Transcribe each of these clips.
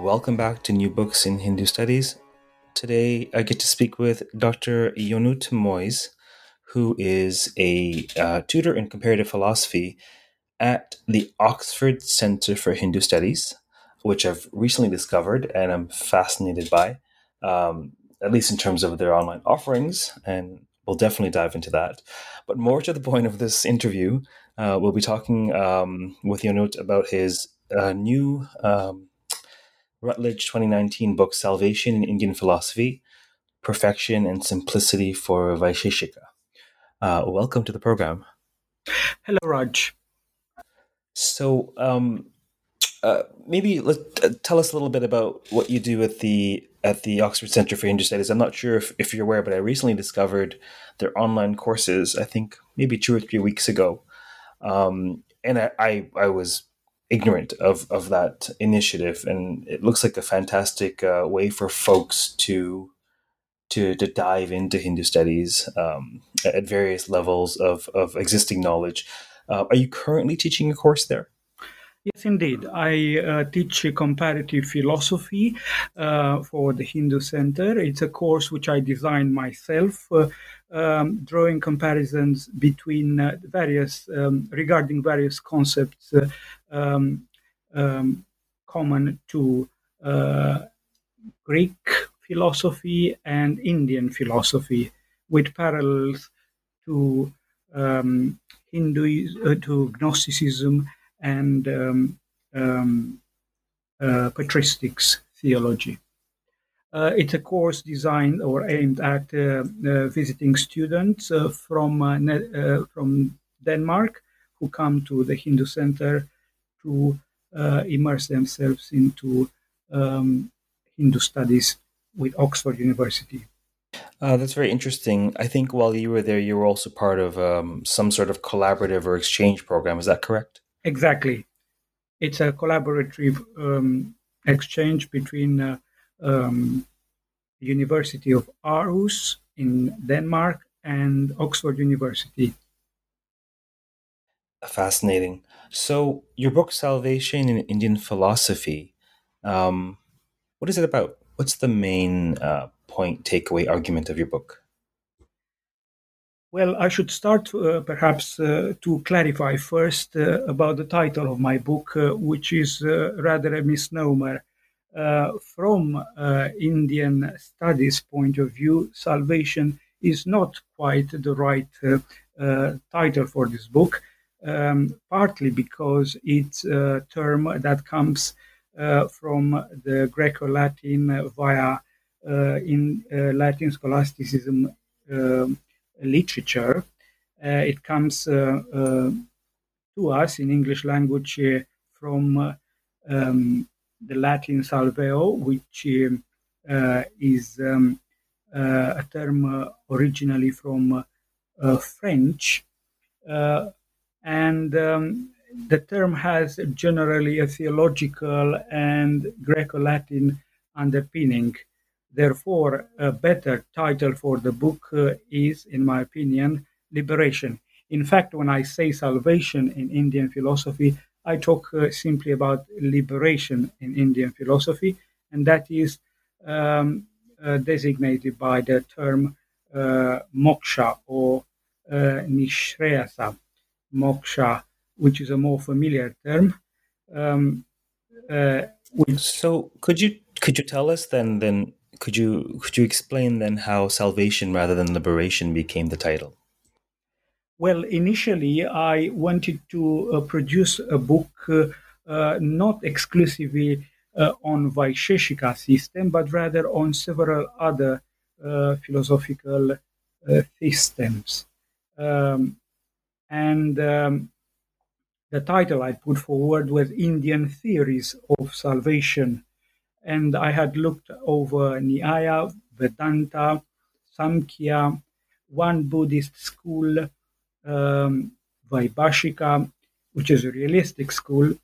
Welcome back to New Books in Hindu Studies. Today I get to speak with Dr. Ionut Moise, who is a uh, tutor in comparative philosophy at the Oxford Center for Hindu Studies, which I've recently discovered and I'm fascinated by, um, at least in terms of their online offerings, and we'll definitely dive into that. But more to the point of this interview, uh, we'll be talking um, with Ionut about his uh, new um, Routledge 2019 book Salvation in Indian Philosophy Perfection and Simplicity for Vaisheshika. Uh, welcome to the program. Hello, Raj. So, um, uh, maybe let, uh, tell us a little bit about what you do at the at the Oxford Center for Hindu Studies. I'm not sure if, if you're aware, but I recently discovered their online courses. I think maybe two or three weeks ago, um, and I, I, I was ignorant of of that initiative, and it looks like a fantastic uh, way for folks to to to dive into Hindu studies um, at various levels of of existing knowledge. Uh, are you currently teaching a course there? Yes, indeed. I uh, teach comparative philosophy uh, for the Hindu Center. It's a course which I designed myself, uh, um, drawing comparisons between uh, various um, regarding various concepts uh, um, um, common to uh, Greek philosophy and Indian philosophy, with parallels to um, Hindu to Gnosticism and um, uh, patristics theology. Uh, it's a course designed or aimed at uh, uh visiting students uh, from uh, from Denmark who come to the Hindu Center to immerse themselves into um, Hindu studies with Oxford University. Uh, that's very interesting. I think while you were there, you were also part of um, some sort of collaborative or exchange program. Is that correct? Exactly. It's a collaborative um, exchange between uh, um, University of Aarhus in Denmark and Oxford University. Fascinating. So, your book, Salvation in Indian Philosophy, um, what is it about? What's the main uh, point, takeaway, argument of your book? Well, I should start uh, perhaps uh, to clarify first uh, about the title of my book, uh, which is uh, rather a misnomer. Uh, from Indian studies point of view, salvation is not quite the right title for this book, um, partly because it's a term that comes from the Greco-Latin via in Latin scholasticism. Um, literature. Uh, it comes uh, uh, to us in English language from um, the Latin salveo, which um, uh, is um, uh, a term uh, originally from French. and um, the term has generally a theological and Greco Latin underpinning. Therefore, a better title for the book uh, is, in my opinion, Liberation. In fact, when I say salvation in Indian philosophy, I talk uh, simply about liberation in Indian philosophy, and that is um, uh, designated by the term uh, moksha or uh, nishreyasa, moksha, which is a more familiar term. Um, Uh, which... So could you could you tell us then then could you could you explain then how salvation rather than liberation became the title? Well, initially I wanted to uh, produce a book uh, uh not exclusively uh, on Vaisheshika system, but rather on several other uh, philosophical systems. Um, and um, the title I put forward was Indian Theories of Salvation. And I had looked over Nyaya, Vedanta, Samkhya, one Buddhist school, um, Vaibhashika, which is a realistic school,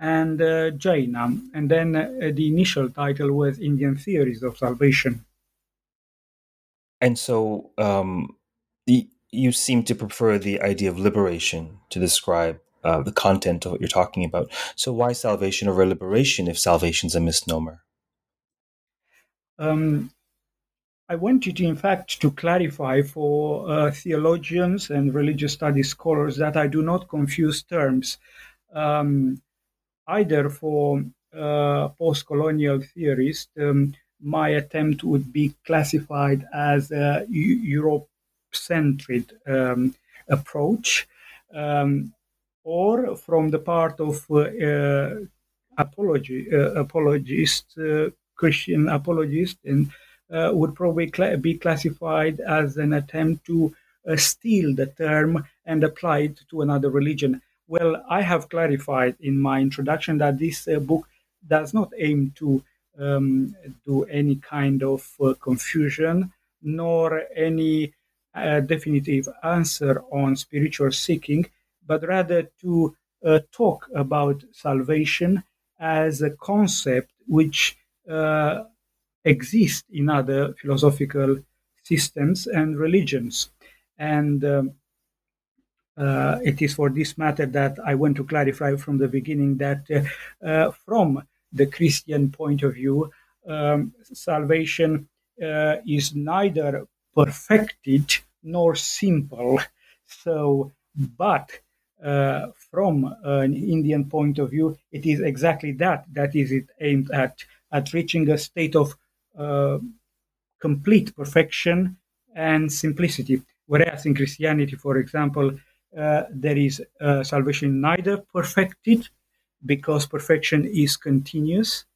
and uh, Jaina. And then uh, the initial title was Indian Theories of Salvation. And so um, the, you seem to prefer the idea of liberation to describe uh, the content of what you're talking about. So why salvation over liberation if salvation is a misnomer? Um, I wanted, in fact, to clarify for uh, theologians and religious studies scholars that I do not confuse terms. Um, either for uh, post colonial theorists, um, my attempt would be classified as a Europe centered um, approach, um, or from the part of uh, apology, uh, apologist, uh, Christian apologist, and uh, would probably cl- be classified as an attempt to uh, steal the term and apply it to another religion. Well, I have clarified in my introduction that this uh, book does not aim to um, do any kind of uh, confusion nor any uh, definitive answer on spiritual seeking, but rather to uh, talk about salvation as a concept which exists in other philosophical systems and religions. And um, uh, it is for this matter that I want to clarify from the beginning that uh, uh, from the Christian point of view, um, salvation uh, is neither perfected nor simple. So, but uh, from an Indian point of view, it is exactly that that is it aimed at at reaching a state of complete perfection and simplicity. Whereas in Christianity, for example, uh, there is uh, salvation neither perfected because perfection is continuous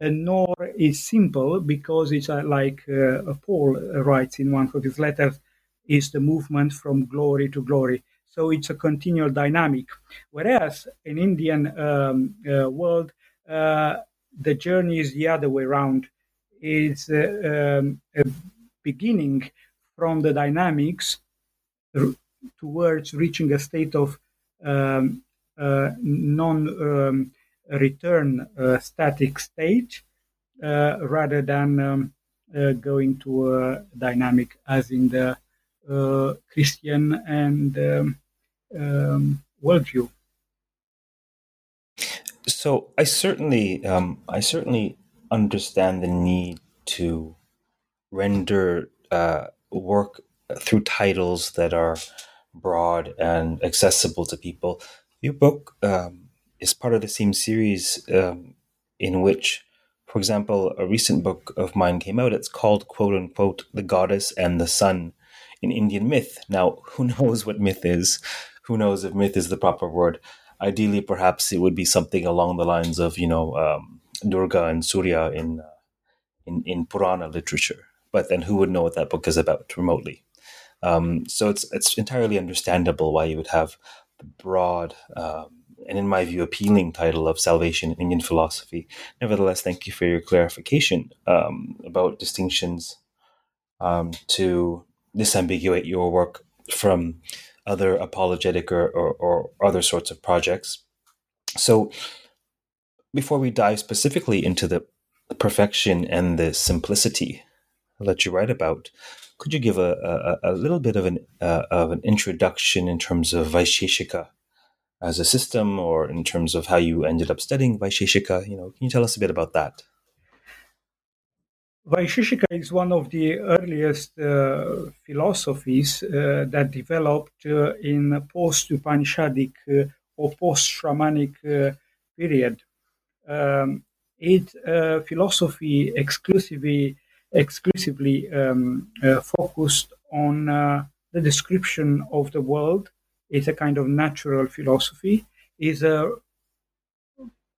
and nor is simple because it's uh, like uh, Paul writes in one of his letters is the movement from glory to glory. So it's a continual dynamic. Whereas in Indian um, uh, world, uh, the journey is the other way around. It's um, a beginning from the dynamics towards reaching a state of um, uh, non-return um, uh, static state uh, rather than um, going to a dynamic as in the Christian and um, um, worldview. So I certainly, um, I certainly understand the need to render uh, work through titles that are broad and accessible to people. Your book um, is part of the same series um, in which, for example, a recent book of mine came out. It's called, quote unquote, The Goddess and the Sun in Indian Myth. Now, who knows what myth is? Who knows if myth is the proper word? Ideally, perhaps it would be something along the lines of, you know, um, Durga and Surya in, uh, in, in Purana literature. But then who would know what that book is about remotely? Um, so it's it's entirely understandable why you would have the broad um, and, in my view, appealing title of Salvation in Indian Philosophy. Nevertheless, thank you for your clarification um, about distinctions um, to disambiguate your work from other apologetic or, or, or other sorts of projects. So, before we dive specifically into the perfection and the simplicity that you write about, could you give a, a, a little bit of an uh, of an introduction in terms of Vaisheshika as a system, or in terms of how you ended up studying Vaisheshika? You know, can you tell us a bit about that? Vaisheshika is one of the earliest uh, philosophies uh, that developed uh, in post-Upanishadic uh, or post-Shramanic uh, period. Um, it's a philosophy exclusively exclusively um, uh, focused on uh, the description of the world. It's a kind of natural philosophy. Is a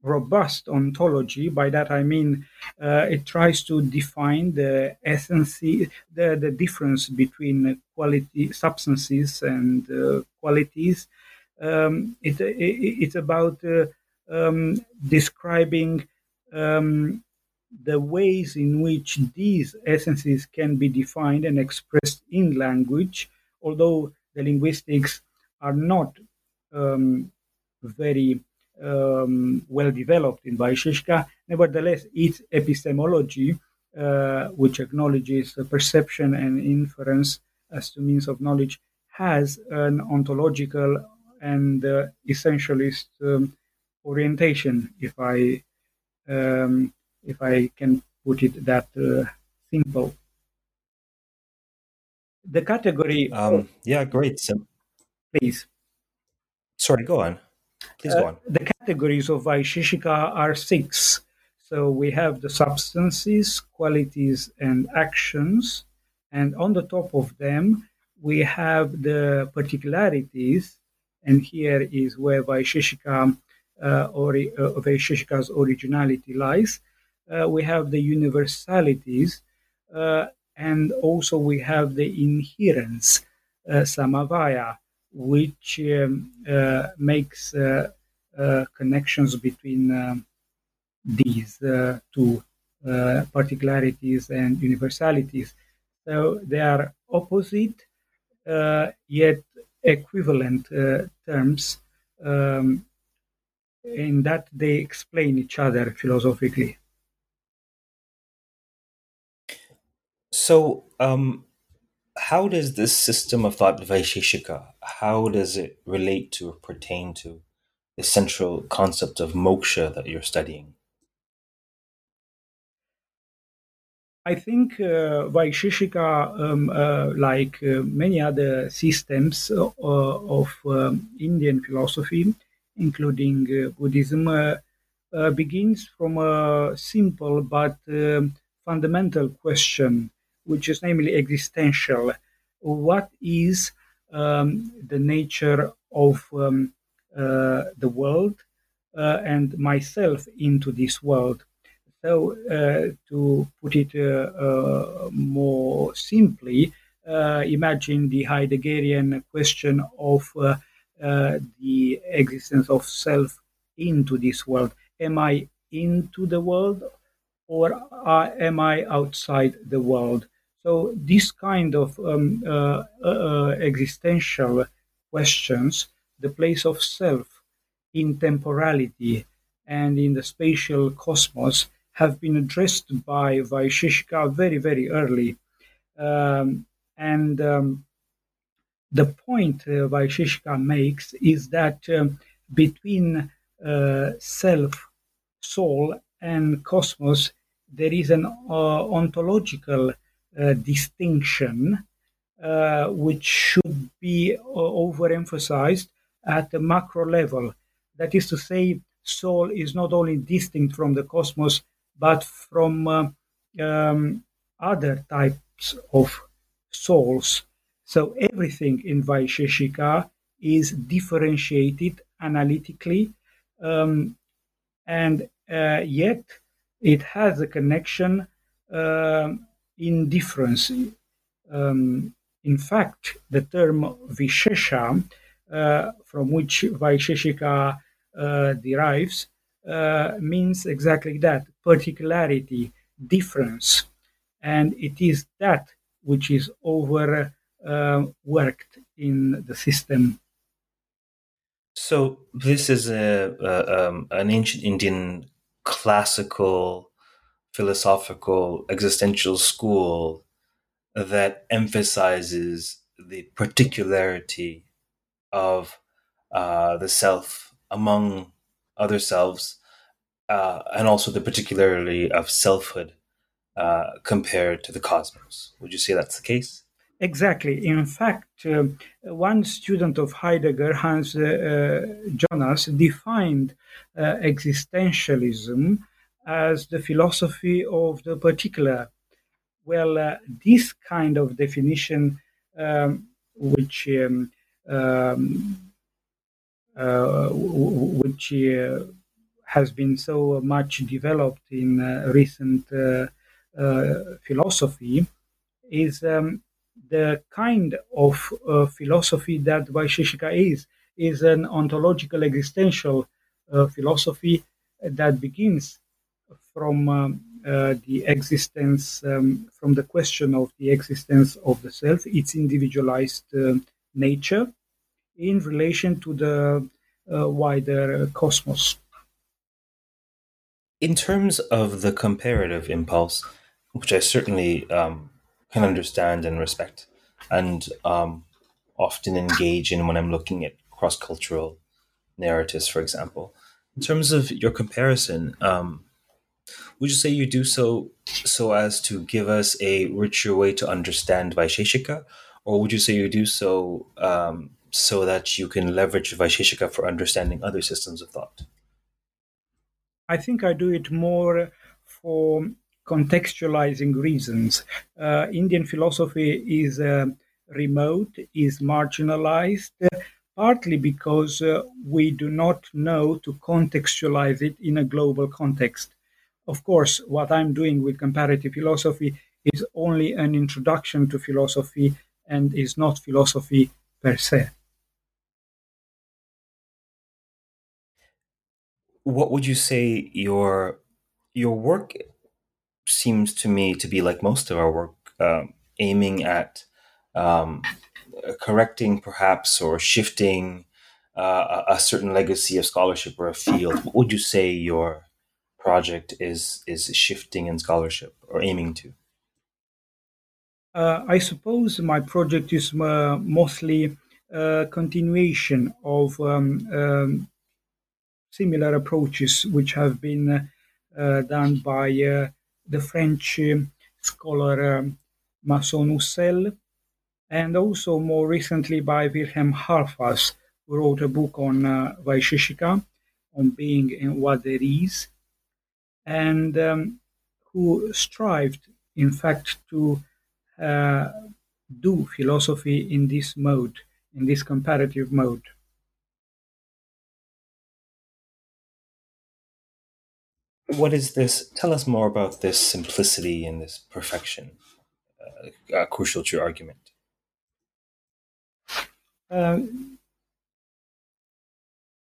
robust ontology. By that I mean uh, it tries to define the essence, the, the difference between quality substances and uh, qualities. Um, it, it, it's about uh, um, describing um, the ways in which these essences can be defined and expressed in language, although the linguistics are not um, very um, well developed in Vaisheshika. Nevertheless, its epistemology, uh, which acknowledges perception and inference as to means of knowledge, has an ontological and uh, essentialist um, orientation, if I um, if I can put it that uh, simple. The category. Um, yeah, great. So, please. Sorry, go on. Please go uh, on. the categories of Vaisheshika are six. So we have the substances, qualities, and actions. And on the top of them, we have the particularities. And here is where Vaisheshika, uh, or, uh, Vaisheshika's originality lies. Uh, we have the universalities. Uh, and also we have the inherence, uh, samavaya, which um, uh, makes uh, uh, connections between these two particularities and universalities. So they are opposite yet equivalent terms um, in that they explain each other philosophically. So, um, how does this system of thought Vaisheshika, how does it relate to or pertain to the central concept of moksha that you're studying? I think uh, Vaisheshika, um, uh, like uh, many other systems uh, of um, Indian philosophy, including uh, Buddhism, uh, begins from a simple but um, fundamental question which is namely existential. What is um, the nature of um, uh, the world uh, and myself into this world? So, uh, to put it uh, uh, more simply, uh, imagine the Heideggerian question of the existence of self into this world. Am I into the world or am I outside the world? So this kind of um, uh, uh, existential questions, the place of self in temporality and in the spatial cosmos, have been addressed by Vaisheshika very, very early. Um, and um, the point uh, Vaisheshika makes is that um, between uh, self, soul, and cosmos, there is an uh, ontological uh, distinction, uh, which should be uh, overemphasized at the macro level. That is to say, soul is not only distinct from the cosmos, but from uh, um, other types of souls. So everything in Vaisheshika is differentiated analytically, um, and uh, yet it has a connection uh, indifference. Um, in fact, the term Vishesha, uh, from which Vaisheshika uh, derives, uh, means exactly that particularity, difference. And it is that which is uh, in the system. So, this is a, a um, an ancient Indian classical philosophical existential school that emphasizes the particularity of uh, the self among other selves, uh, and also the particularity of selfhood uh, compared to the cosmos. Would you say that's the case? Exactly. In fact, uh, one student of Heidegger, Hans uh, uh Jonas, defined uh, existentialism as the philosophy of the particular. Well, uh, this kind of definition, um, which um, um, uh, which has been so much developed in recent philosophy, is um, the kind of uh, philosophy that Vaisheshika is, is an ontological existential uh, philosophy that begins from um, uh, the existence, um, from the question of the existence of the self, its individualized uh, nature, in relation to the uh, wider cosmos. In terms of the comparative impulse, which I certainly um, can understand and respect and um, often engage in when I'm looking at cross cultural narratives, for example. In terms of your comparison, um, would you say you do so so as to give us a richer way to understand Vaisheshika, or would you say you do so um, so that you can leverage Vaisheshika for understanding other systems of thought? I think I do it more for contextualizing reasons. Uh, Indian philosophy is uh, remote, is marginalized, partly because uh, we do not know to contextualize it in a global context. Of course, what I'm doing with comparative philosophy is only an introduction to philosophy and is not philosophy per se. What would you say your your work seems to me to be like most of our work, um, aiming at um, correcting perhaps or shifting uh, a certain legacy of scholarship or a field. What would you say your project is is shifting in scholarship or aiming to? Uh, I suppose my project is uh, mostly a continuation of um, um, similar approaches which have been uh, done by uh, the French um, scholar um, Masson-Oursel, and also more recently by Wilhelm Halbfass, who wrote a book on uh, Vaisheshika, on being and what there is, and um, who strived, in fact, to uh, do philosophy in this mode, in this comparative mode. What is this? Tell us more about this simplicity and this perfection, uh, uh, crucial to your argument. Uh,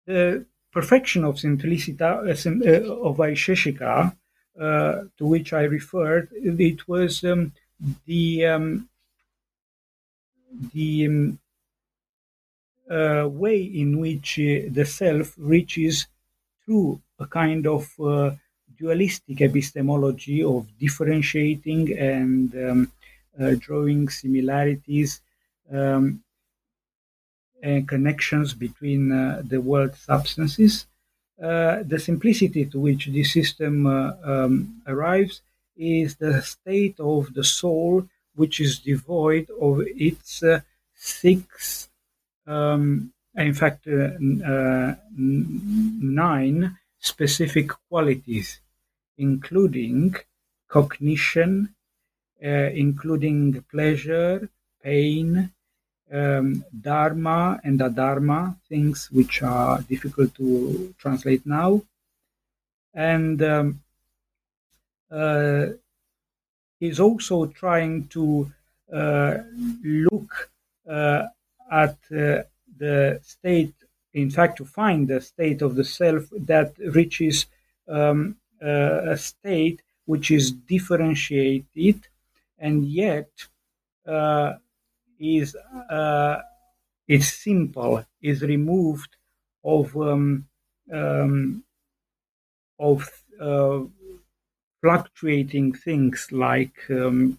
the perfection of simplicity uh, uh, of Vaisheshika, uh, to which I referred, it was um, the um, the um, way in which the self reaches through a kind of dualistic epistemology of differentiating and um, uh, drawing similarities um, and connections between uh, the world substances. Uh, the simplicity to which this system uh, um, arrives is the state of the soul which is devoid of its uh, six, um, in fact, uh, nine specific qualities including cognition, uh, including pleasure, pain, um, dharma and adharma, things which are difficult to translate now. And um, uh, is also trying to uh, look uh, at uh, the state, in fact, to find the state of the self that reaches um, a state which is differentiated and yet uh, is uh, is simple, is removed of um, um, of uh, fluctuating things like um,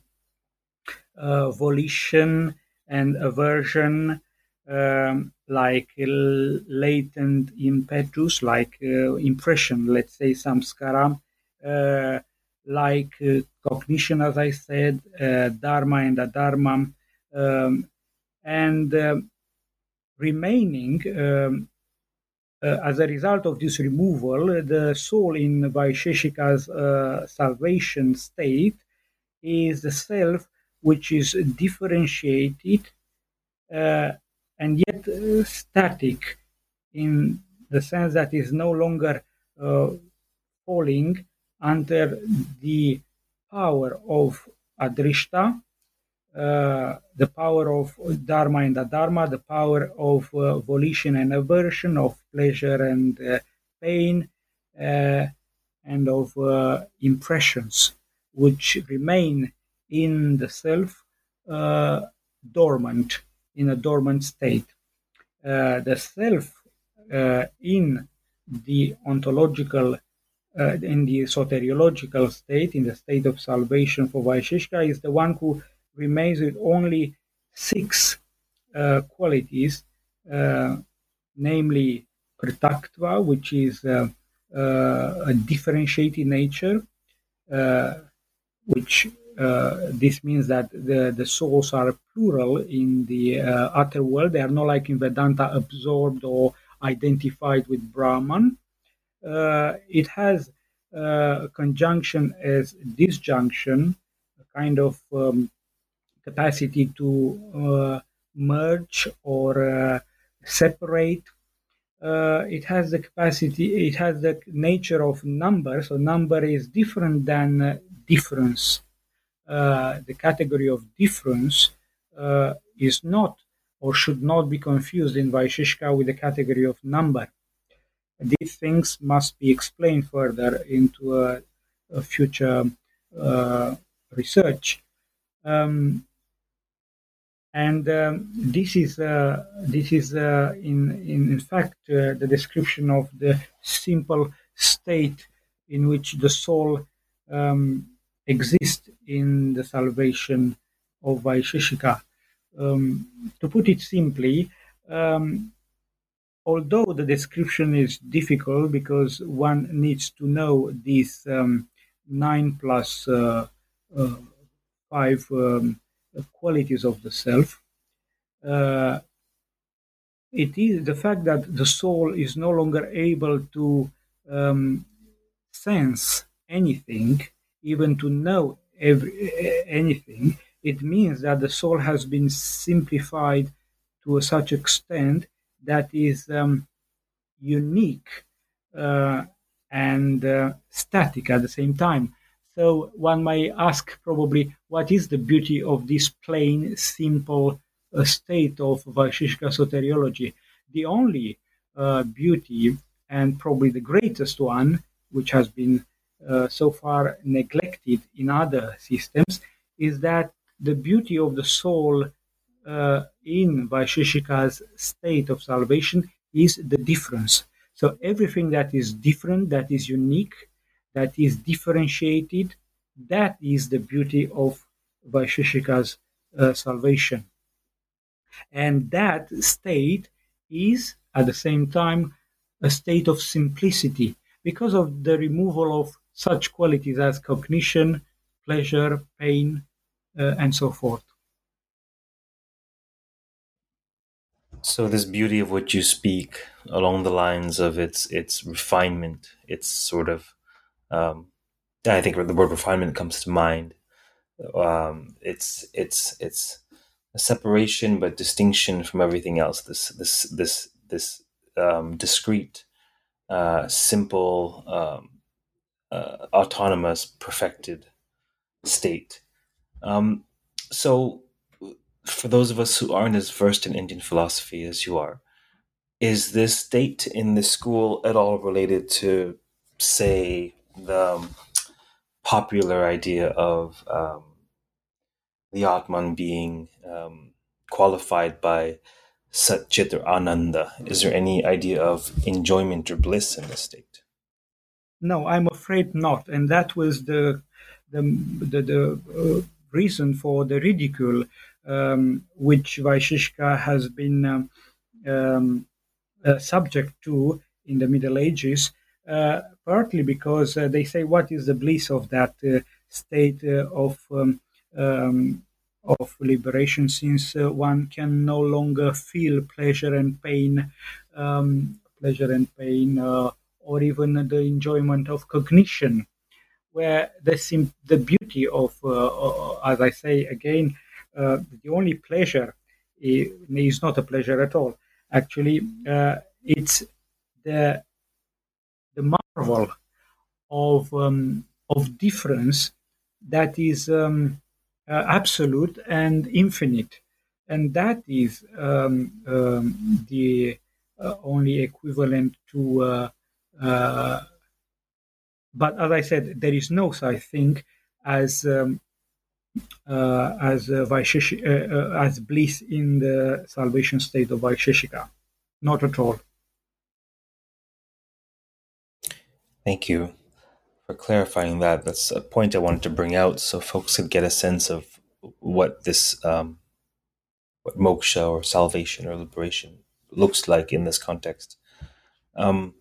uh, volition and aversion um, like latent impetus, like uh, impression, let's say samskara, uh, like uh, cognition, as I said, dharma and adharma, Um, and remaining um, uh, as a result of this removal, the soul in Vaisheshika's uh, salvation state is the self which is differentiated and yet uh, static in the sense that is no longer uh, falling under the power of adrishta, uh, the power of dharma and adharma, the power of uh, volition and aversion, of pleasure and uh, pain, uh, and of impressions, which remain in the self dormant, in a dormant state. the self in the ontological uh, in the soteriological state, in the state of salvation for Vaisheshika, is the one who remains with only six uh, qualities, uh, namely prithaktva, which is uh, uh, a differentiated nature, uh, this means that the, the souls are plural in the outer world. They are not like in Vedanta absorbed or identified with Brahman. it has a conjunction as disjunction, a kind of um, capacity to uh, merge or uh, separate. Uh, it has the capacity, it has the nature of number. So, number is different than difference. The category of difference is not or should not be confused in Vaisheshika with the category of number. These things must be explained further into a, a future uh, research. Um, and um, this is uh, this is uh, in, in, in fact uh, the description of the simple state in which the soul um, exists in the salvation of Vaisheshika. Um, to put it simply, um, although the description is difficult because one needs to know these um, nine plus uh, uh, five um, qualities of the self. Uh, it is the fact that the soul is no longer able to um, sense anything, even to know every, anything. It means that the soul has been simplified to such extent that is um, unique uh, and uh, static at the same time. So one may ask probably what is the beauty of this plain, simple uh, state of Vaisheshika soteriology? The only uh, beauty, and probably the greatest one, which has been uh, so far neglected in other systems, is that the beauty of the soul uh, in Vaisheshika's state of salvation is the difference. So everything that is different, that is unique, that is differentiated. That is the beauty of Vaisheshika's uh, salvation. And that state is at the same time a state of simplicity because of the removal of such qualities as cognition, pleasure, pain, uh, and so forth. So this beauty of what you speak along the lines of its its refinement, its sort of um, I think the word refinement comes to mind. Um, it's it's it's a separation but distinction from everything else. This this this this um, discrete, uh, simple, um, uh, autonomous, perfected state. Um, so, for those of us who aren't as versed in Indian philosophy as you are, is this state in the school at all related to, say, the um, popular idea of um, the Atman being um, qualified by Satchit or Ananda. Is there any idea of enjoyment or bliss in this state? No, I'm afraid not. And that was the the the, the uh, reason for the ridicule um, which Vaisheshika has been um, um, uh, subject to in the Middle Ages uh, partly because uh, they say, what is the bliss of that state of um, um, of liberation since uh, one can no longer feel pleasure and pain, um, pleasure and pain, uh, or even the enjoyment of cognition, where the, the beauty of, uh, as I say again, uh, the only pleasure is not a pleasure at all. Actually, uh, it's the the marvel of um, of difference that is um, uh, absolute and infinite, and that is um, um the uh, only equivalent to. Uh, uh, but as I said, there is no such thing as um, uh, as uh, uh, as bliss in the salvation state of Vaisheshika. Not at all. Thank you for clarifying that. That's a point I wanted to bring out so folks could get a sense of what this, um, what moksha or salvation or liberation looks like in this context. Um,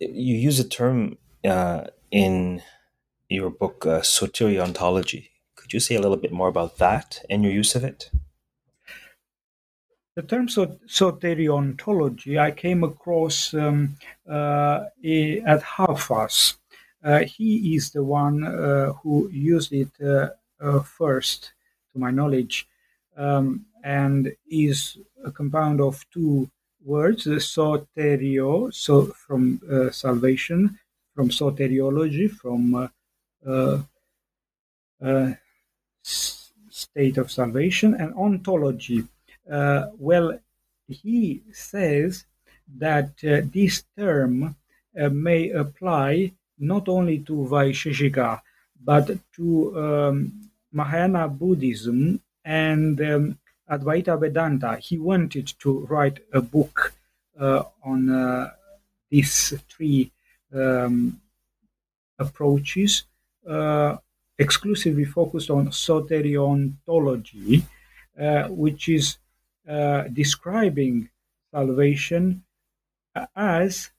you use a term uh, in your book, uh, soteriontology. Could you say a little bit more about that and your use of it? The term soteriontology I came across um, uh, at Halbfass. Uh, he is the one uh, who used it uh, uh, first, to my knowledge, um, and is a compound of two words, soterio, so from uh, salvation, from soteriology, from state of salvation and ontology. Uh, well, he says that uh, this term uh, may apply not only to Vaisheshika but to um, Mahayana Buddhism and um, Advaita Vedanta. He wanted to write a book uh, on uh, these three um, approaches. Uh, exclusively focused on soteriontology, uh, which is uh, describing salvation as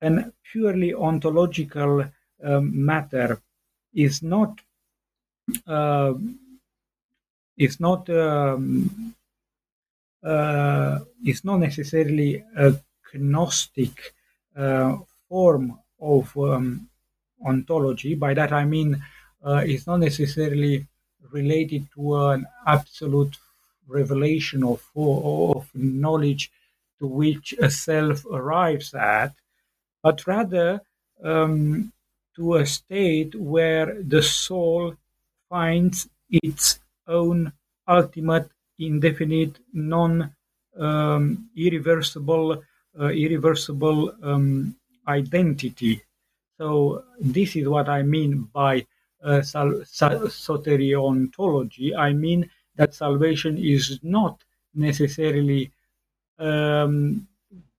an purely ontological um, matter is not uh, is not um, uh, not necessarily a gnostic uh, form of um, ontology. By that I mean uh, is not necessarily related to an absolute revelation of, of knowledge to which a self arrives at, but rather um, to a state where the soul finds its own ultimate, indefinite, non um, irreversible, uh, irreversible um, identity. So this is what I mean by uh, soteriontology, I mean that salvation is not necessarily um,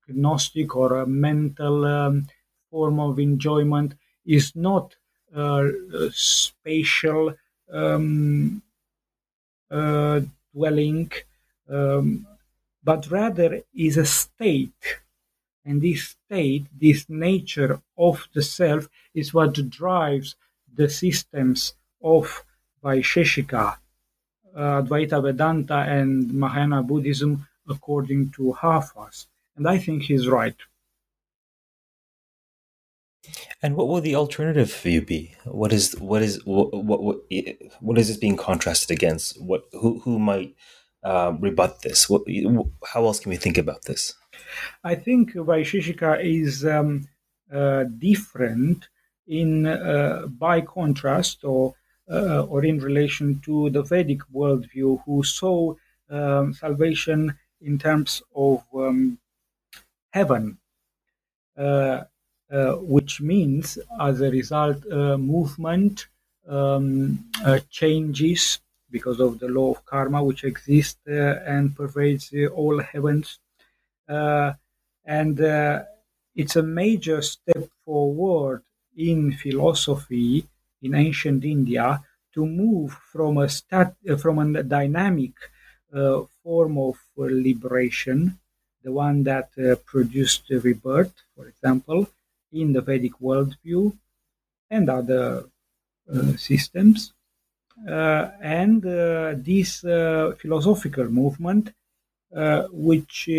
gnostic or a mental um, form of enjoyment, is not uh, spatial um, uh, dwelling, um, but rather is a state. And this state, this nature of the self, is what drives the systems of Vaisheshika, uh, Advaita Vedanta, and Mahayana Buddhism according to Halbfass. And I think he's right. And what will the alternative view be? What is what is what what what, what is this being contrasted against? What who who might uh, rebut this? What how else can we think about this? I think Vaisheshika is um, uh, different in uh, by contrast or uh, or in relation to the Vedic worldview, who saw um, salvation in terms of um, heaven, uh, which means, as a result, uh, movement, um, uh, changes because of the law of karma, which exists and pervades all heavens. and it's a major step forward in philosophy in ancient India to move from a stat, uh, from a dynamic uh, form of uh, liberation, the one that uh, produced rebirth, for example, in the Vedic worldview and other uh, systems, and this philosophical movement, which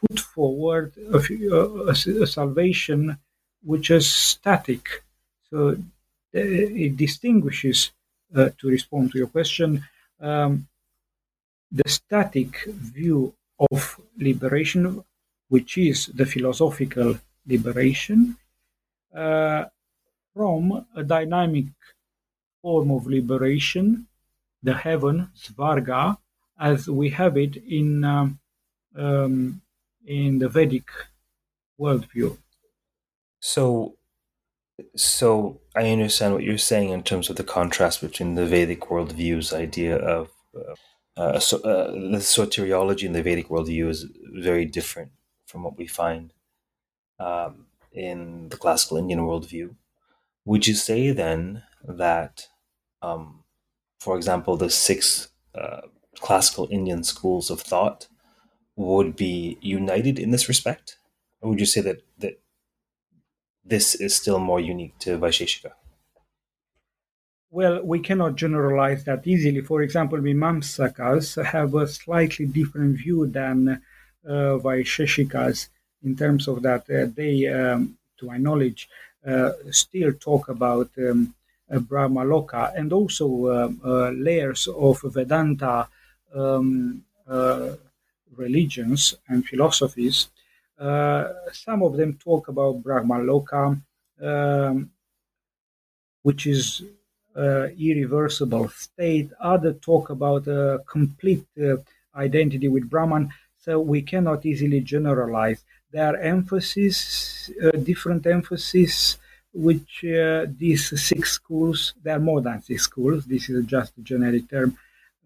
put forward a, salvation which is static. So it distinguishes, uh, to respond to your question, um, the static view of liberation, which is the philosophical liberation, uh, from a dynamic form of liberation, the heaven, Svarga, as we have it in um, um, in the Vedic worldview. So, so I understand what you're saying in terms of the contrast between the Vedic worldview's idea of uh, uh, so, uh, the soteriology in the Vedic worldview is very different from what we find um, in the classical Indian worldview. Would you say then that, um, for example, the six uh, classical Indian schools of thought would be united in this respect? Or would you say that, that this is still more unique to Vaisheshika? Well, we cannot generalize that easily. For example, Mimamsakas have a slightly different view than uh, Vaisheshikas in terms of that uh, they, um, to my knowledge, uh, still talk about um, Brahma Loka and also uh, uh, layers of Vedanta um, uh, religions and philosophies. some of them talk about Brahma Loka, um, which is uh, irreversible state. Others talk about a complete uh, identity with Brahman. So we cannot easily generalize. There are emphases, uh, different emphases, which uh, these six schools, there are more than six schools, this is just a generic term,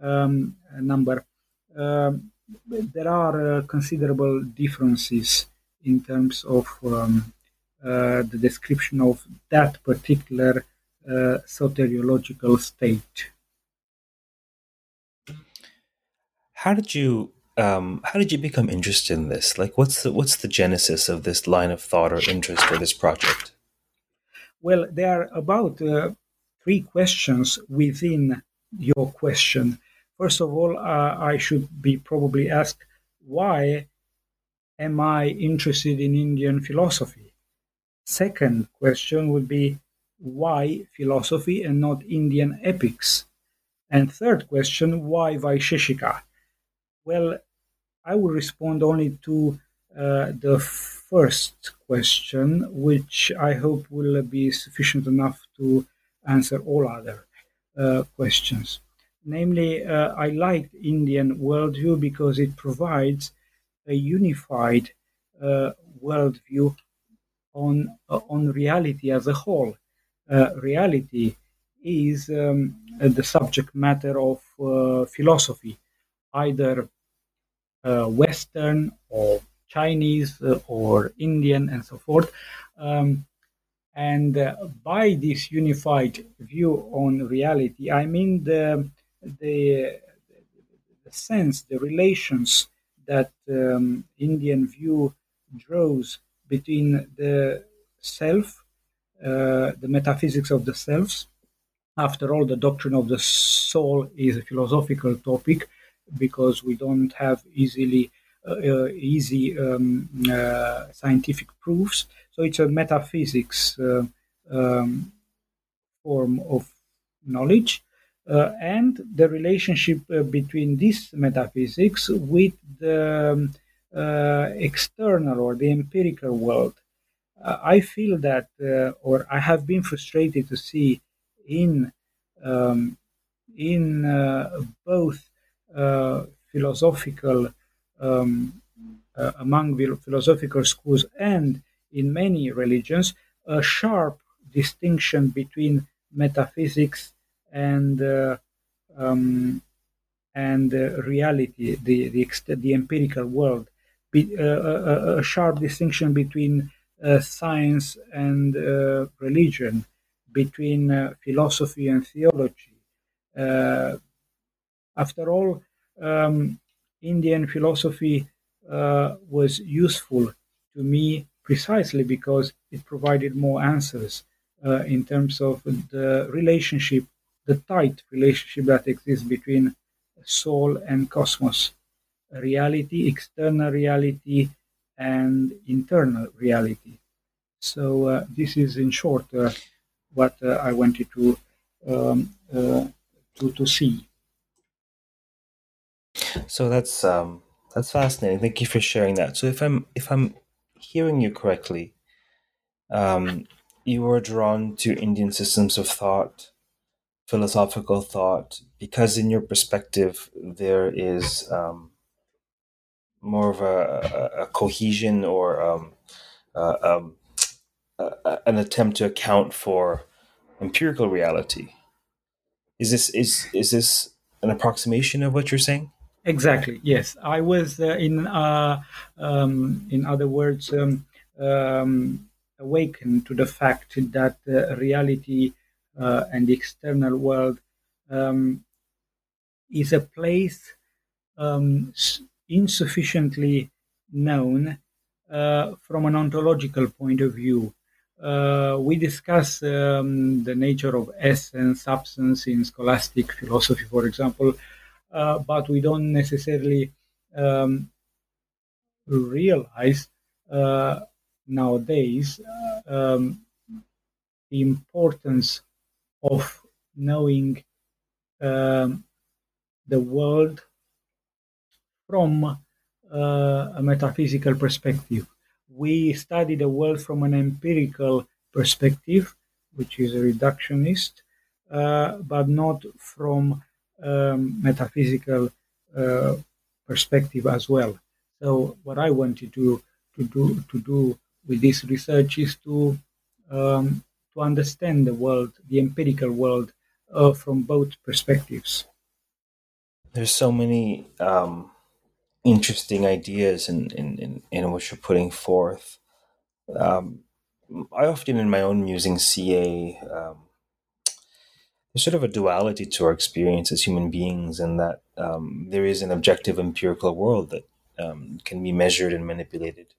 um, number. Um, there are uh, considerable differences in terms of um, uh, the description of that particular uh, soteriological state. How did you um, how did you become interested in this? Like, what's the what's the genesis of this line of thought or interest for this project? Well, there are about uh, three questions within your question. First of all, uh, I should be probably asked why am I interested in Indian philosophy? Second question would be why philosophy and not Indian epics? And third question, why Vaisheshika? Well, I will respond only to uh, the first question, which I hope will be sufficient enough to answer all other uh, questions. Namely, uh, I like Indian worldview because it provides a unified uh, worldview on uh, on reality as a whole uh, reality is um, the subject matter of philosophy, either Western or Chinese or Indian and so forth. Um, and uh, by this unified view on reality, I mean the, the, the sense, the relations that um, Indian view draws between the self uh, the metaphysics of the selves. After all, the doctrine of the soul is a philosophical topic because we don't have easily uh, uh easy um, uh, scientific proofs. So it's a metaphysics um, form of knowledge. Uh, and the relationship uh, between this metaphysics with the um, uh, external or the empirical world I feel that, or I have been frustrated to see in um, in both philosophical um, uh, among philosophical schools and in many religions a sharp distinction between metaphysics and uh, um, and reality, the the, the empirical world, Be, a, a, sharp distinction between uh, science and uh, religion, between uh, philosophy and theology. After all, um, Indian philosophy was useful to me precisely because it provided more answers uh, in terms of the relationship, the tight relationship that exists between soul and cosmos, reality, external reality, and internal reality. So uh, this is, in short, uh, what uh, I wanted to um, uh, to to see. So that's um, that's fascinating. Thank you for sharing that. So if I'm if I'm hearing you correctly, um, you were drawn to Indian systems of thought, philosophical thought, because in your perspective there is um, more of a, a, cohesion or um, uh, an attempt to account for empirical reality. Is this is is this an approximation of what you're saying? Exactly. Yes, I was uh, in uh, um, in other words um, um, awakened to the fact that uh, reality uh, and the external world um, is a place um, insufficiently known uh, from an ontological point of view. Uh, we discuss um, the nature of essence, substance in scholastic philosophy, for example, uh, but we don't necessarily um, realize uh, nowadays um, the importance of knowing um, the world from uh, a metaphysical perspective. We study the world from an empirical perspective, which is reductionist, uh, but not from um, metaphysical uh, perspective as well. So, what I wanted to to do to do with this research is to um, to understand the world, the empirical world, uh, from both perspectives. There's so many um, interesting ideas in, in, in, in what you're putting forth. Um, I often, in my own musing, see a um, sort of a duality to our experience as human beings, and that um, there is an objective empirical world that um, can be measured and manipulated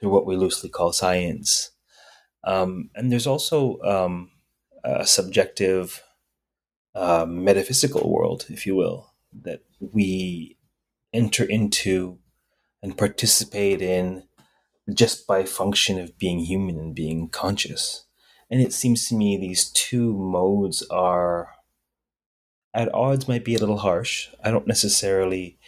through what we loosely call science. Um, and there's also um, a subjective uh, metaphysical world, if you will, that we enter into and participate in just by function of being human and being conscious. And it seems to me these two modes are at odds, might be a little harsh. I don't necessarily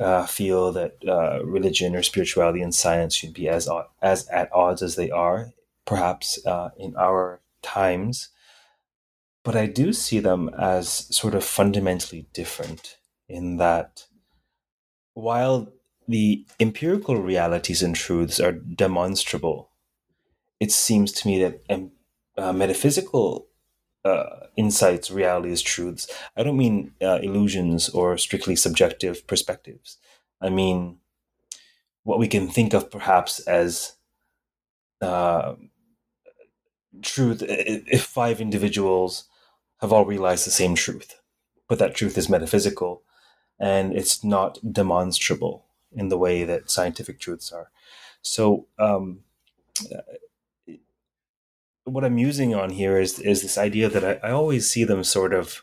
uh, feel that uh, religion or spirituality and science should be as as at odds as they are, perhaps uh, in our times. But I do see them as sort of fundamentally different in that while the empirical realities and truths are demonstrable, it seems to me that uh, metaphysical uh, insights, realities, truths, I don't mean uh, illusions or strictly subjective perspectives. I mean what we can think of perhaps as uh, truth if five individuals have all realized the same truth, but that truth is metaphysical and it's not demonstrable in the way that scientific truths are. So, um, what I'm using on here is is this idea that I, I always see them sort of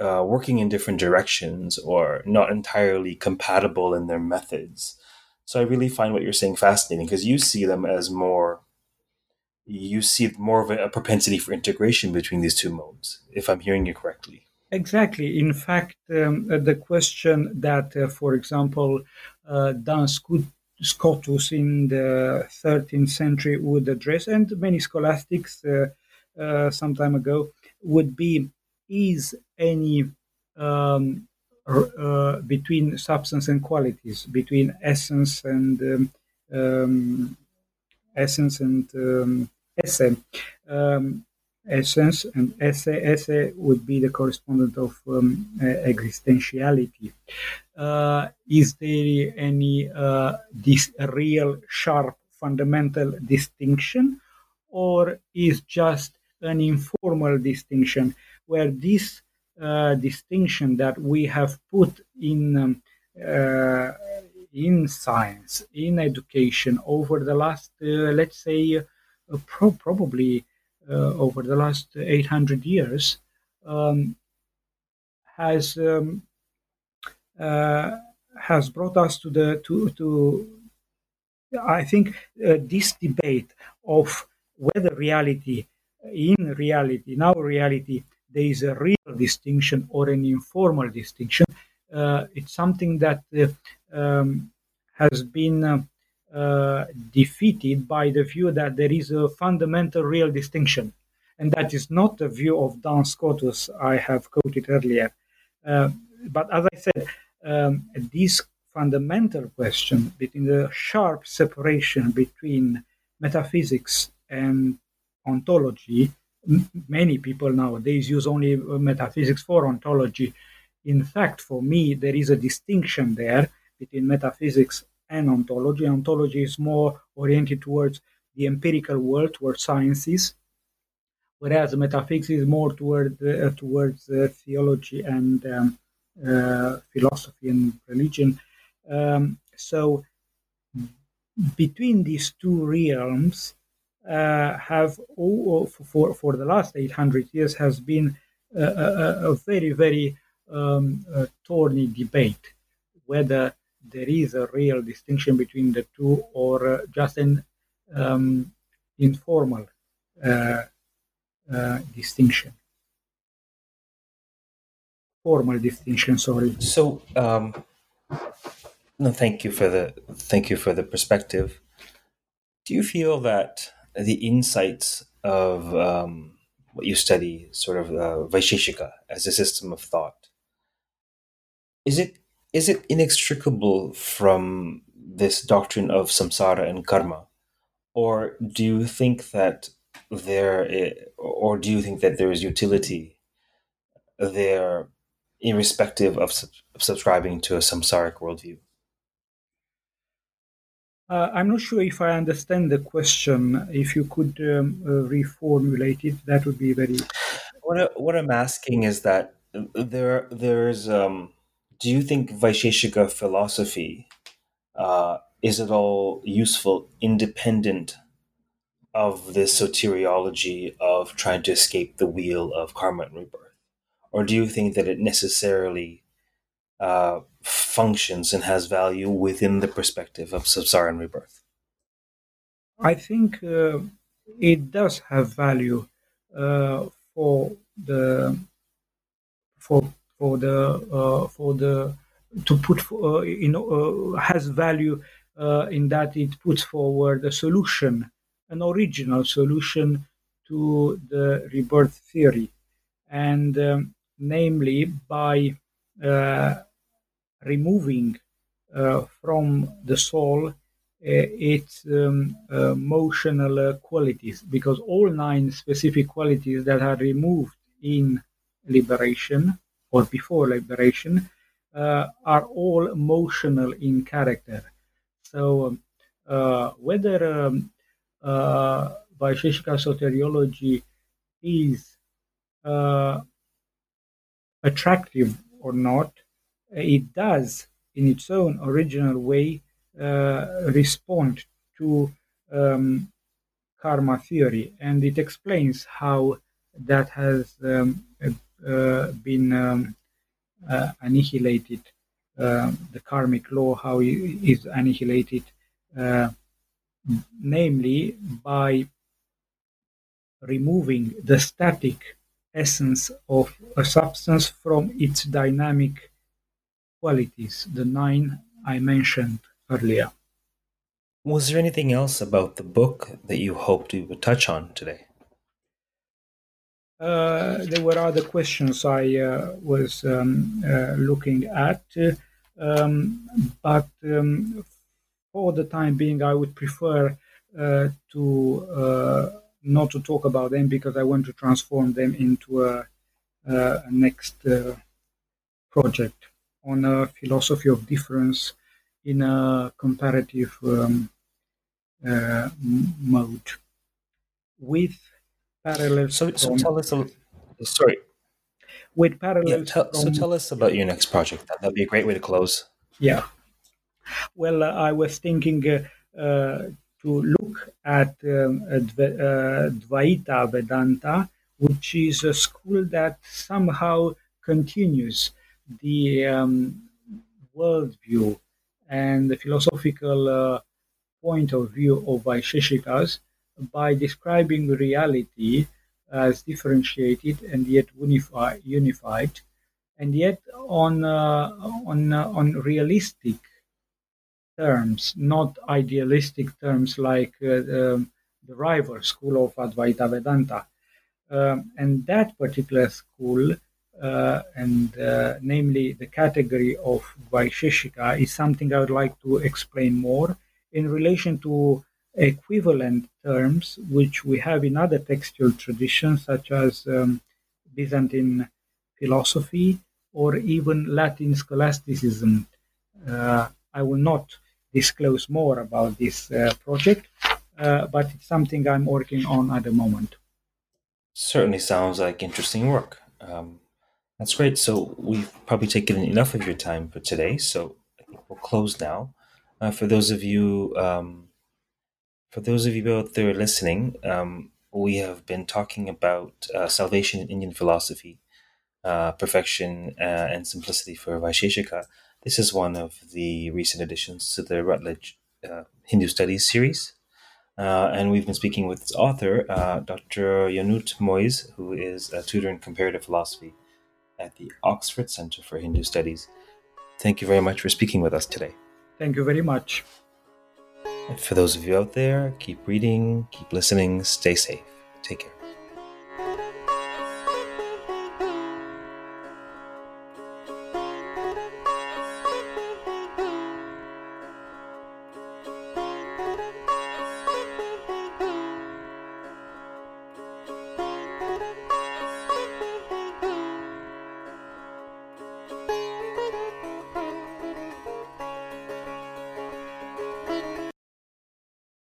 uh, working in different directions or not entirely compatible in their methods. So I really find what you're saying fascinating because you see them as more you see more of a, a propensity for integration between these two modes, if I'm hearing you correctly. Exactly. In fact, um, the question that, uh, for example, uh, Duns Scotus in the 13th century would address, and many scholastics uh, uh, some time ago, would be is any um, uh, between substance and qualities, between essence and um, um, essence and um, esse. Essence and esse esse would be the correspondent of um, existentiality. Uh, is there any uh, this real sharp fundamental distinction or is just an informal distinction? Where this uh, distinction that we have put in um, uh, in science in education over the last uh, let's say uh, pro- probably over the last 800 years um, has um, uh, has brought us to the to to I think uh, this debate of whether reality in reality in our reality there is a real distinction or an informal distinction. Uh, it's something that uh, um, has been uh, uh, defeated by the view that there is a fundamental real distinction and that is not the view of Duns Scotus I have quoted earlier uh, but as I said um, this fundamental question between the sharp separation between metaphysics and ontology. M- many people nowadays use only metaphysics for ontology. In fact, for me, there is a distinction there between metaphysics and ontology. Ontology is more oriented towards the empirical world, towards sciences, whereas metaphysics is more toward uh, towards uh, theology and um, uh, philosophy and religion. Um, so between these two realms uh, have all, for, for the last 800 years has been a, a, a very very um, a thorny debate whether there is a real distinction between the two or uh, just an um, informal uh, uh distinction formal distinction sorry so um, no, thank you for the thank you for the perspective. Do you feel that the insights of um, what you study, sort of uh, Vaisheshika as a system of thought, is it is it inextricable from this doctrine of samsara and karma, or do you think that there, or do you think that there is utility there, irrespective of, sub- of subscribing to a samsaric worldview? Uh, I'm not sure if I understand the question. If you could um, uh, reformulate it, that would be very. What, I, what I'm asking is that there there's um, do you think Vaisheshika philosophy uh, is at all useful independent of this soteriology of trying to escape the wheel of karma and rebirth, or do you think that it necessarily uh, functions and has value within the perspective of Samsara rebirth? I think uh, it does have value uh, for the for for the uh, for the to put uh, you know uh, has value in that it puts forward a solution, an original solution to the rebirth theory, and um, namely by removing uh, from the soul uh, its um, uh, motional qualities, because all nine specific qualities that are removed in liberation or before liberation are all emotional in character. So um, whether um, Vaisheshika soteriology is uh, attractive or not it does, in its own original way, uh, respond to um, karma theory, and it explains how that has um, uh, been um, uh, annihilated. Um, the karmic law, how it is annihilated, uh, namely by removing the static essence of a substance from its dynamic qualities, the nine I mentioned earlier. Was there anything else about the book that you hoped we would touch on today? Uh, there were other questions I uh, was um, uh, looking at, um, but um, for the time being, I would prefer to not to talk about them because I want to transform them into a, a next project on a philosophy of difference in a comparative um, uh, mode. With parallels. So, so tell us a sorry. With parallels. Yeah, tell, so tell us about your next project. That would be a great way to close. Yeah. Well, uh, I was thinking uh, uh, to look at um, Dvaita Vedanta which is a school that somehow continues the um, worldview and the philosophical uh, point of view of Vaisheshikas by describing reality as differentiated and yet unify, unified, and yet on uh, on uh, on realistic terms, not idealistic terms like uh, the, the rival school of Advaita Vedanta. Um, and that particular school, uh, and uh, namely the category of Vaisheshika, is something I would like to explain more in relation to equivalent terms which we have in other textual traditions, such as um, Byzantine philosophy or even Latin scholasticism. Uh, I will not disclose more about this uh, project, uh, but it's something I'm working on at the moment. Certainly sounds like interesting work. Um, that's great. So we've probably taken enough of your time for today. So I think we'll close now. Uh, for those of you, um, for those of you out there listening, um, we have been talking about uh, salvation in Indian philosophy, uh, perfection uh, and simplicity for Vaisheshika. This is one of the recent additions to the Routledge uh, Hindu Studies series. Uh, and we've been speaking with its author, uh, Dr. Ionut Moise, who is a tutor in comparative philosophy at the Oxford Center for Hindu Studies. Thank you very much for speaking with us today. Thank you very much. And for those of you out there, keep reading, keep listening, stay safe.